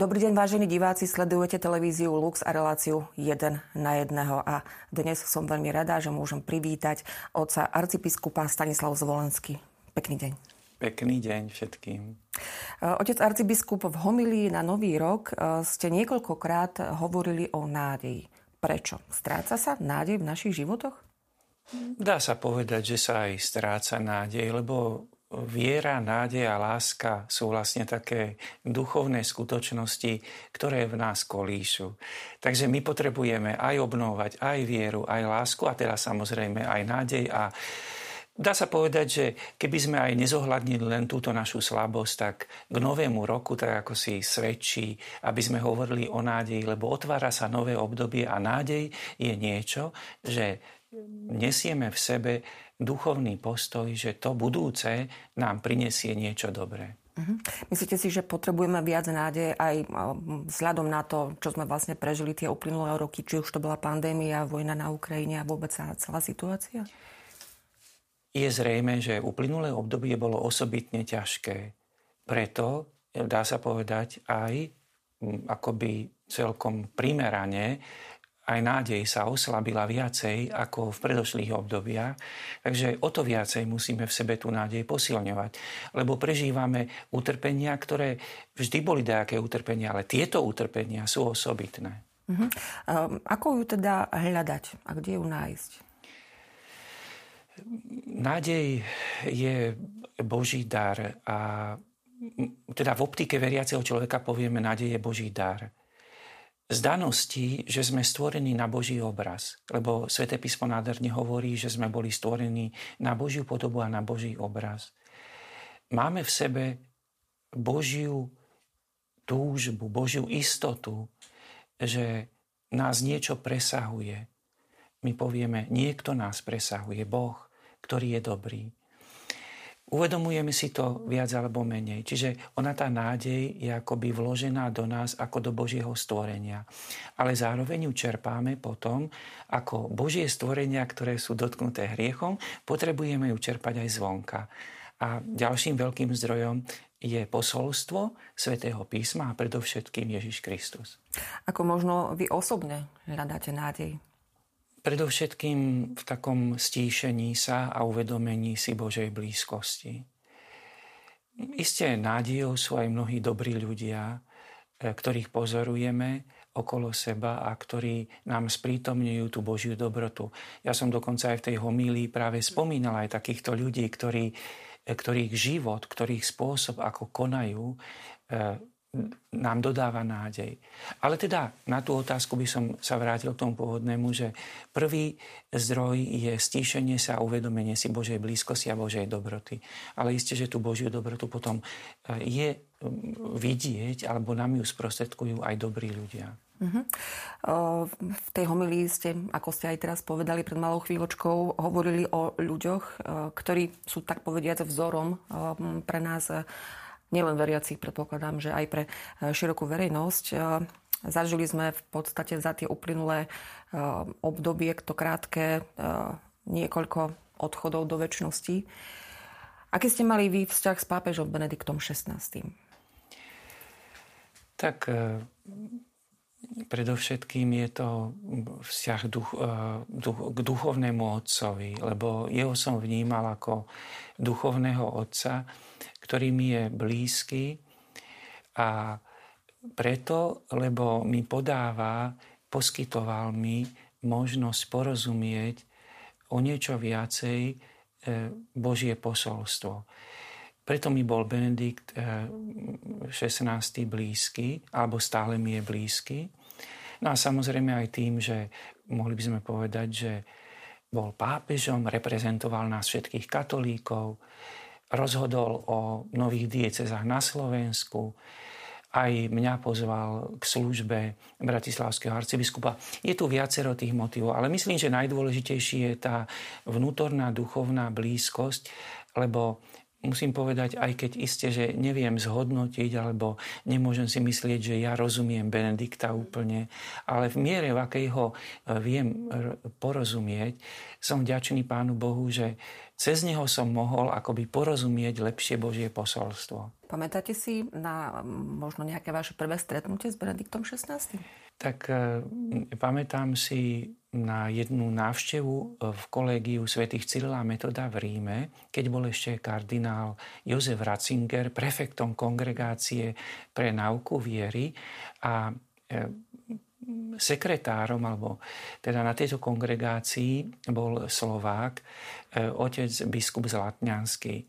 Dobrý deň, vážení diváci, sledujete televíziu Lux a reláciu 1 na 1. A dnes som veľmi rada, že môžem privítať otca arcibiskupa Stanislav Zvolenský. Pekný deň. Pekný deň všetkým. Otec arcibiskup, v homilii na Nový rok e, ste niekoľkokrát hovorili o nádeji. Prečo? Stráca sa nádej v našich životoch? Dá sa povedať, že sa aj stráca nádej, lebo viera, nádej a láska sú vlastne také duchovné skutočnosti, ktoré v nás kolíšu. Takže my potrebujeme aj obnovať aj vieru, aj lásku a teda samozrejme aj nádej a Dá sa povedať, že keby sme aj nezohľadnili len túto našu slabosť, tak k novému roku, tak ako si svedčí, aby sme hovorili o nádeji, lebo otvára sa nové obdobie a nádej je niečo, že nesieme v sebe duchovný postoj, že to budúce nám prinesie niečo dobré. Uh-huh. Myslíte si, že potrebujeme viac nádeje aj vzhľadom na to, čo sme vlastne prežili tie uplynulé roky, či už to bola pandémia, vojna na Ukrajine a vôbec celá situácia? Je zrejme, že uplynulé obdobie bolo osobitne ťažké. Preto, dá sa povedať, aj akoby celkom primerane aj nádej sa oslabila viacej ako v predošlých obdobiach. Takže o to viacej musíme v sebe tú nádej posilňovať. Lebo prežívame utrpenia, ktoré vždy boli nejaké utrpenia, ale tieto utrpenia sú osobitné. Uh-huh. Ako ju teda hľadať a kde ju nájsť? Nádej je Boží dar a teda v optike veriaceho človeka povieme, nádej je Boží dar z danosti, že sme stvorení na Boží obraz. Lebo Sveté písmo nádherne hovorí, že sme boli stvorení na Božiu podobu a na Boží obraz. Máme v sebe Božiu túžbu, Božiu istotu, že nás niečo presahuje. My povieme, niekto nás presahuje, Boh, ktorý je dobrý. Uvedomujeme si to viac alebo menej. Čiže ona tá nádej je akoby vložená do nás ako do Božieho stvorenia. Ale zároveň ju čerpáme potom ako Božie stvorenia, ktoré sú dotknuté hriechom, potrebujeme ju čerpať aj zvonka. A ďalším veľkým zdrojom je posolstvo svätého písma a predovšetkým Ježiš Kristus. Ako možno vy osobne hľadáte nádej? Predovšetkým v takom stíšení sa a uvedomení si Božej blízkosti. Isté nádejou sú aj mnohí dobrí ľudia, e, ktorých pozorujeme okolo seba a ktorí nám sprítomňujú tú Božiu dobrotu. Ja som dokonca aj v tej homílii práve spomínal aj takýchto ľudí, ktorí, e, ktorých život, ktorých spôsob, ako konajú, e, nám dodáva nádej. Ale teda na tú otázku by som sa vrátil k tomu pôvodnému, že prvý zdroj je stíšenie sa a uvedomenie si Božej blízkosti a Božej dobroty. Ale isté, že tú Božiu dobrotu potom e, je vidieť, alebo nám ju sprostredkujú aj dobrí ľudia. Uh-huh. V tej homilii ste, ako ste aj teraz povedali pred malou chvíľočkou, hovorili o ľuďoch, e, ktorí sú tak povediať vzorom pre nás nielen veriacich, predpokladám, že aj pre e, širokú verejnosť. E, zažili sme v podstate za tie uplynulé e, obdobie, to krátke, niekoľko odchodov do väčšnosti. Aký ste mali vy vzťah s pápežom Benediktom XVI? Tak predovšetkým je to vzťah duch, duch, k duchovnému otcovi, lebo jeho som vnímal ako duchovného otca, ktorý mi je blízky a preto, lebo mi podáva, poskytoval mi možnosť porozumieť o niečo viacej e, Božie posolstvo. Preto mi bol Benedikt XVI e, blízky, alebo stále mi je blízky. No a samozrejme aj tým, že mohli by sme povedať, že bol pápežom, reprezentoval nás všetkých katolíkov, rozhodol o nových diecezách na Slovensku, aj mňa pozval k službe bratislavského arcibiskupa. Je tu viacero tých motivov, ale myslím, že najdôležitejší je tá vnútorná duchovná blízkosť, lebo musím povedať, aj keď iste, že neviem zhodnotiť, alebo nemôžem si myslieť, že ja rozumiem Benedikta úplne, ale v miere, v akej ho viem porozumieť, som vďačný Pánu Bohu, že cez neho som mohol akoby porozumieť lepšie Božie posolstvo. Pamätáte si na možno nejaké vaše prvé stretnutie s Benediktom XVI? Tak e, pamätám si na jednu návštevu e, v kolégiu svätých Cyrila Metoda v Ríme, keď bol ešte kardinál Jozef Ratzinger prefektom kongregácie pre náuku viery a e, sekretárom, alebo teda na tejto kongregácii bol Slovák, otec biskup Zlatňanský.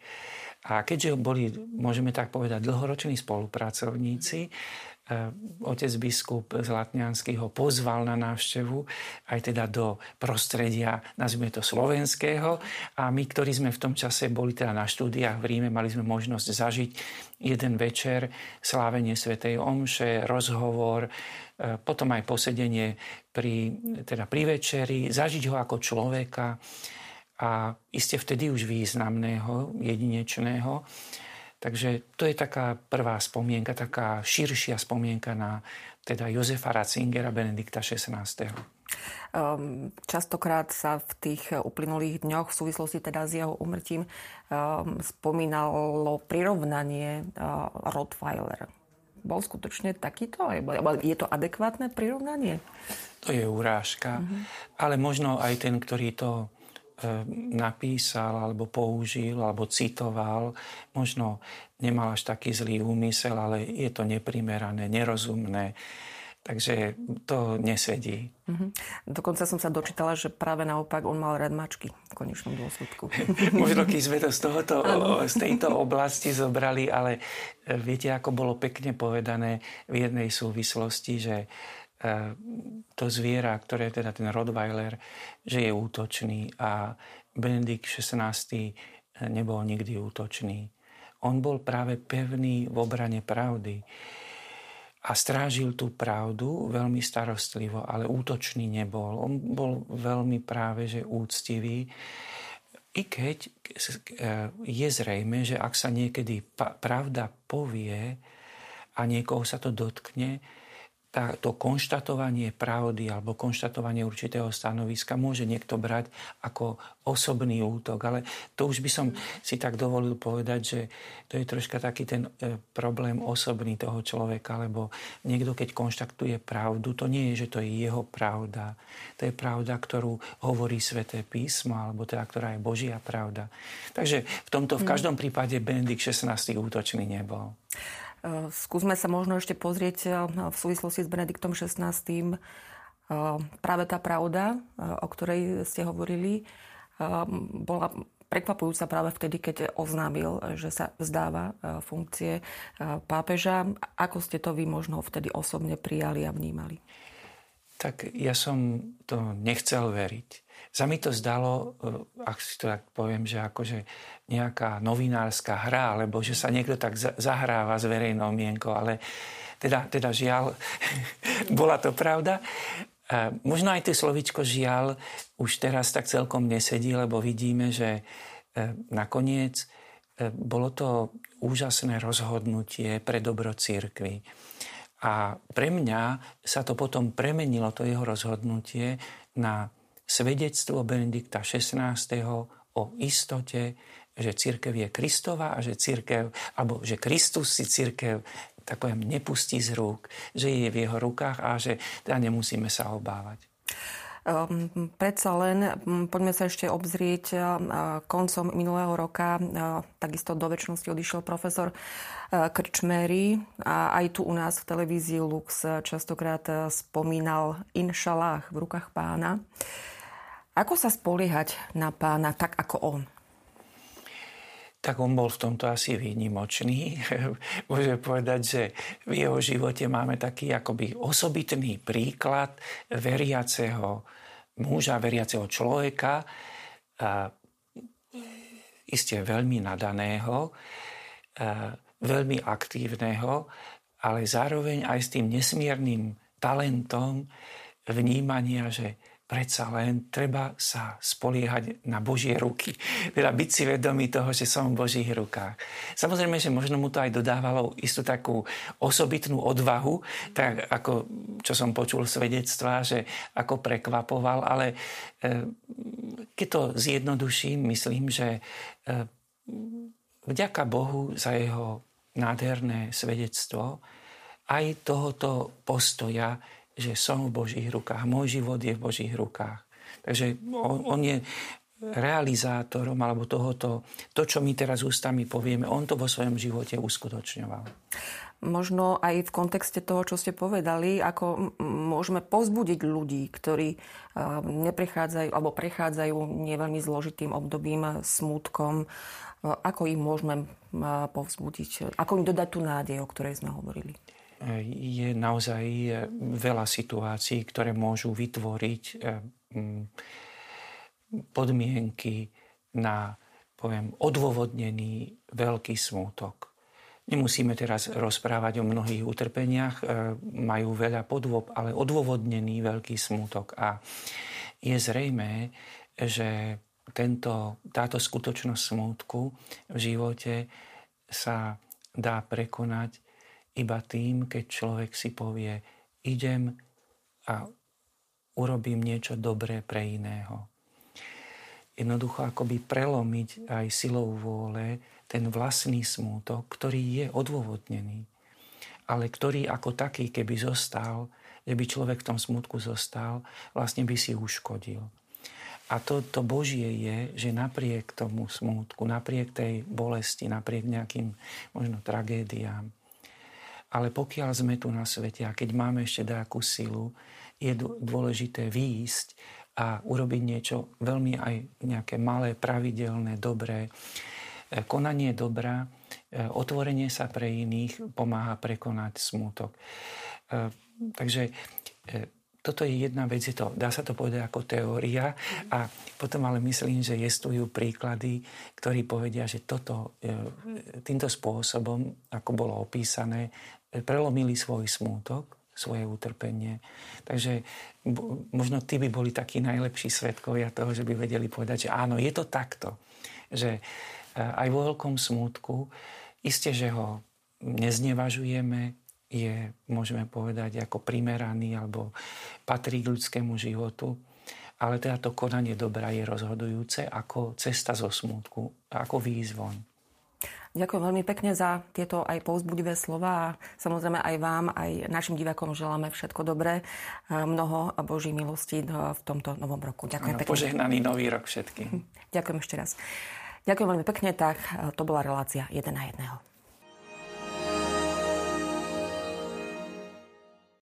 A keďže boli, môžeme tak povedať, dlhoroční spolupracovníci, eh, otec biskup Zlatňanský ho pozval na návštevu aj teda do prostredia, nazvime to slovenského. A my, ktorí sme v tom čase boli teda na štúdiách v Ríme, mali sme možnosť zažiť jeden večer slávenie Svetej Omše, rozhovor, eh, potom aj posedenie pri, teda pri večeri, zažiť ho ako človeka, a iste vtedy už významného, jedinečného. Takže to je taká prvá spomienka, taká širšia spomienka na teda Jozefa Ratzingera Benedikta XVI. Um, častokrát sa v tých uplynulých dňoch v súvislosti teda s jeho umrtím um, spomínalo prirovnanie uh, Rottweiler. Bol skutočne takýto? Je to adekvátne prirovnanie? To je urážka, uh-huh. ale možno aj ten, ktorý to napísal alebo použil alebo citoval, možno nemal až taký zlý úmysel, ale je to neprimerané, nerozumné. Takže to nesedí. Mm-hmm. Dokonca som sa dočítala, že práve naopak on mal rád mačky v konečnom dôsledku. Možno keď sme to z, tohoto, z tejto oblasti zobrali, ale e, viete, ako bolo pekne povedané v jednej súvislosti, že Eh, to zviera, ktoré je teda ten Rottweiler, že je útočný a Benedikt XVI eh, nebol nikdy útočný. On bol práve pevný v obrane pravdy a strážil tú pravdu veľmi starostlivo, ale útočný nebol. On bol veľmi práve že úctivý, i keď eh, je zrejme, že ak sa niekedy pravda povie a niekoho sa to dotkne, tá, to konštatovanie pravdy alebo konštatovanie určitého stanoviska môže niekto brať ako osobný útok. Ale to už by som si tak dovolil povedať, že to je troška taký ten e, problém osobný toho človeka, lebo niekto, keď konštatuje pravdu, to nie je, že to je jeho pravda. To je pravda, ktorú hovorí sväté písmo, alebo teda, ktorá je Božia pravda. Takže v tomto, v mm. každom prípade Benedikt XVI útočný nebol. Eh, skúsme sa možno ešte pozrieť eh, v súvislosti s Benediktom XVI. Eh, práve tá pravda, o ktorej ste hovorili, bola prekvapujúca práve vtedy, keď oznámil, že sa vzdáva funkcie pápeža. Ako ste to vy možno vtedy osobne prijali a vnímali? Tak ja som to nechcel veriť. Sa mi to zdalo, ak si to tak poviem, že akože nejaká novinárska hra, alebo že sa niekto tak zahráva s verejnou mienkou, ale teda, teda žiaľ, bola to pravda. A možno aj to slovičko žiaľ už teraz tak celkom nesedí, lebo vidíme, že e, nakoniec bolo to úžasné rozhodnutie pre dobro církvy. A pre mňa sa to potom premenilo, to jeho rozhodnutie, na svedectvo Benedikta XVI. o istote, že církev je Kristova a že církev, alebo že Kristus si církev tak poviem, nepustí z rúk, že je v jeho rukách a že teda nemusíme sa obávať. Um, predsa len poďme sa ešte obzrieť uh, koncom minulého roka uh, takisto do väčšnosti odišiel profesor uh, Krčmery a aj tu u nás v televízii Lux častokrát uh, spomínal inšalách v rukách pána. Ako sa spoliehať na pána tak ako on? tak on bol v tomto asi výnimočný. Môžeme povedať, že v jeho živote máme taký akoby osobitný príklad veriaceho muža, veriaceho človeka, a iste veľmi nadaného, a veľmi aktívneho, ale zároveň aj s tým nesmiernym talentom vnímania, že predsa len treba sa spoliehať na Božie ruky. Teda byť si vedomý toho, že som v Božích rukách. Samozrejme, že možno mu to aj dodávalo istú takú osobitnú odvahu, tak ako čo som počul svedectvá, že ako prekvapoval, ale e, keď to zjednoduším, myslím, že e, vďaka Bohu za jeho nádherné svedectvo aj tohoto postoja, že som v Božích rukách, môj život je v Božích rukách. Takže on, on je realizátorom alebo tohoto, to, čo my teraz ústami povieme, on to vo svojom živote uskutočňoval. Možno aj v kontexte toho, čo ste povedali, ako môžeme povzbudiť ľudí, ktorí neprechádzajú alebo prechádzajú neveľmi zložitým obdobím, smútkom, ako im môžeme povzbudiť, ako im dodať tú nádej, o ktorej sme hovorili je naozaj veľa situácií, ktoré môžu vytvoriť podmienky na poviem, odôvodnený veľký smútok. Nemusíme teraz rozprávať o mnohých utrpeniach, e, majú veľa podôb, ale odôvodnený veľký smútok. A je zrejmé, že tento, táto skutočnosť smútku v živote sa dá prekonať iba tým, keď človek si povie, idem a urobím niečo dobré pre iného jednoducho akoby prelomiť aj silou vôle ten vlastný smútok, ktorý je odôvodnený, ale ktorý ako taký, keby zostal, že by človek v tom smutku zostal, vlastne by si uškodil. A to, to Božie je, že napriek tomu smútku, napriek tej bolesti, napriek nejakým možno tragédiám, ale pokiaľ sme tu na svete a keď máme ešte nejakú silu, je dôležité výjsť a urobiť niečo veľmi aj nejaké malé, pravidelné, dobré. E, konanie dobra, e, otvorenie sa pre iných pomáha prekonať smútok. E, takže toto je jedna vec, je to, dá sa to povedať ako teória a potom ale myslím, že existujú príklady, ktorí povedia, že toto týmto spôsobom, ako bolo opísané, prelomili svoj smútok svoje utrpenie. Takže možno tí by boli takí najlepší svetkovia toho, že by vedeli povedať, že áno, je to takto. Že e, aj vo veľkom smútku, isté, že ho neznevažujeme, je, môžeme povedať, ako primeraný alebo patrí k ľudskému životu, ale teda to konanie dobra je rozhodujúce ako cesta zo smútku, ako výzvon. Ďakujem veľmi pekne za tieto aj povzbudivé slova a samozrejme aj vám, aj našim divakom želáme všetko dobré, mnoho Boží milosti v tomto novom roku. Ďakujem pekne. Požehnaný nový rok všetkým. Ďakujem ešte raz. Ďakujem veľmi pekne, tak to bola relácia 1 na 1.